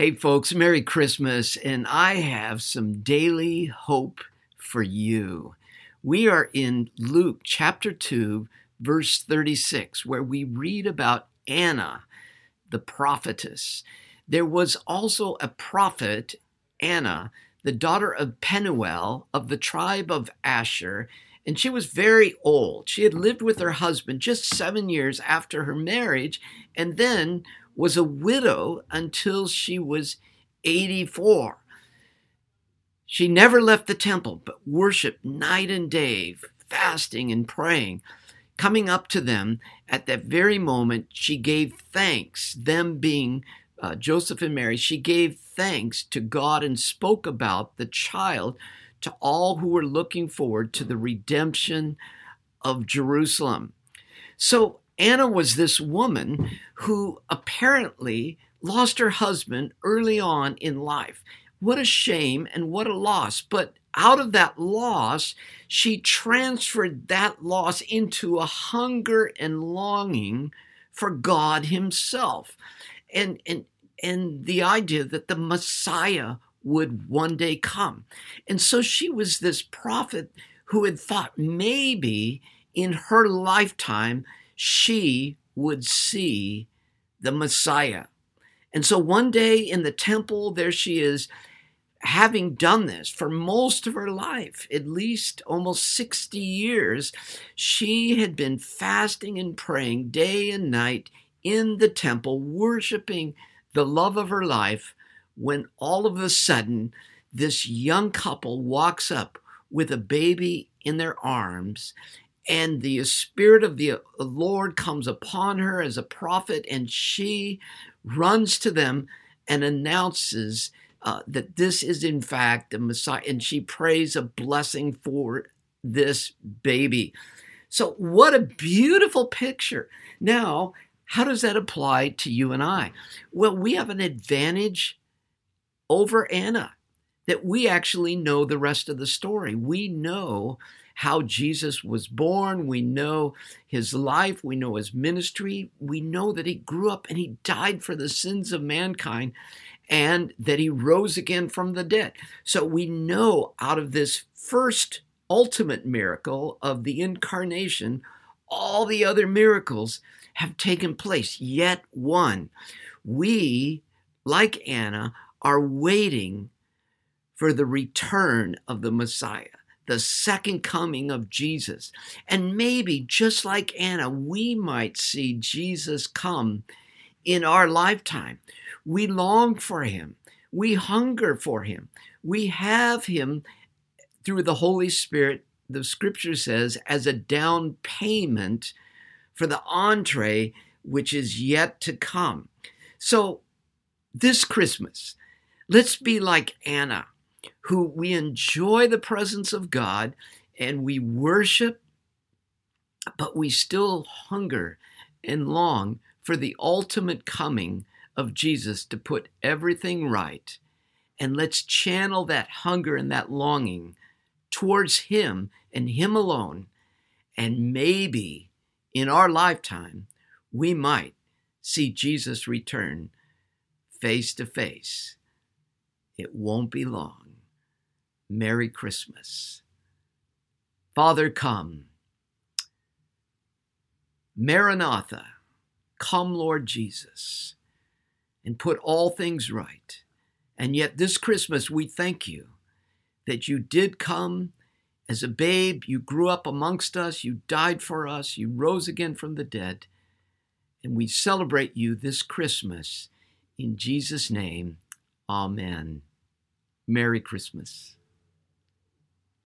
Hey, folks, Merry Christmas, and I have some daily hope for you. We are in Luke chapter 2, verse 36, where we read about Anna, the prophetess. There was also a prophet, Anna, the daughter of Penuel of the tribe of Asher, and she was very old. She had lived with her husband just seven years after her marriage, and then was a widow until she was 84. She never left the temple, but worshiped night and day, fasting and praying. Coming up to them at that very moment, she gave thanks, them being uh, Joseph and Mary, she gave thanks to God and spoke about the child to all who were looking forward to the redemption of Jerusalem. So Anna was this woman who apparently lost her husband early on in life. What a shame and what a loss. But out of that loss, she transferred that loss into a hunger and longing for God Himself. And, and, and the idea that the Messiah would one day come. And so she was this prophet who had thought maybe in her lifetime she would see the Messiah. And so one day in the temple, there she is, having done this for most of her life, at least almost 60 years, she had been fasting and praying day and night in the temple, worshiping the love of her life, when all of a sudden, this young couple walks up with a baby in their arms and the spirit of the Lord comes upon her as a prophet, and she runs to them and announces uh, that this is in fact the Messiah, and she prays a blessing for this baby. So, what a beautiful picture. Now, how does that apply to you and I? Well, we have an advantage over Anna that we actually know the rest of the story. We know how Jesus was born. We know his life. We know his ministry. We know that he grew up and he died for the sins of mankind and that he rose again from the dead. So we know out of this first ultimate miracle of the incarnation, all the other miracles have taken place, yet one. We, like Anna, are waiting for the return of the Messiah the second coming of Jesus. And maybe, just like Anna, we might see Jesus come in our lifetime. We long for him, we hunger for him, we have him through the Holy Spirit, the scripture says, as a down payment for the entree which is yet to come. So, this Christmas, let's be like Anna who we enjoy the presence of God and we worship, but we still hunger and long for the ultimate coming of Jesus to put everything right. And let's channel that hunger and that longing towards Him and Him alone. And maybe in our lifetime, we might see Jesus return face to face. It won't be long. Merry Christmas. Father, come. Maranatha, come, Lord Jesus, and put all things right. And yet, this Christmas, we thank you that you did come as a babe. You grew up amongst us. You died for us. You rose again from the dead. And we celebrate you this Christmas. In Jesus' name, amen. Merry Christmas.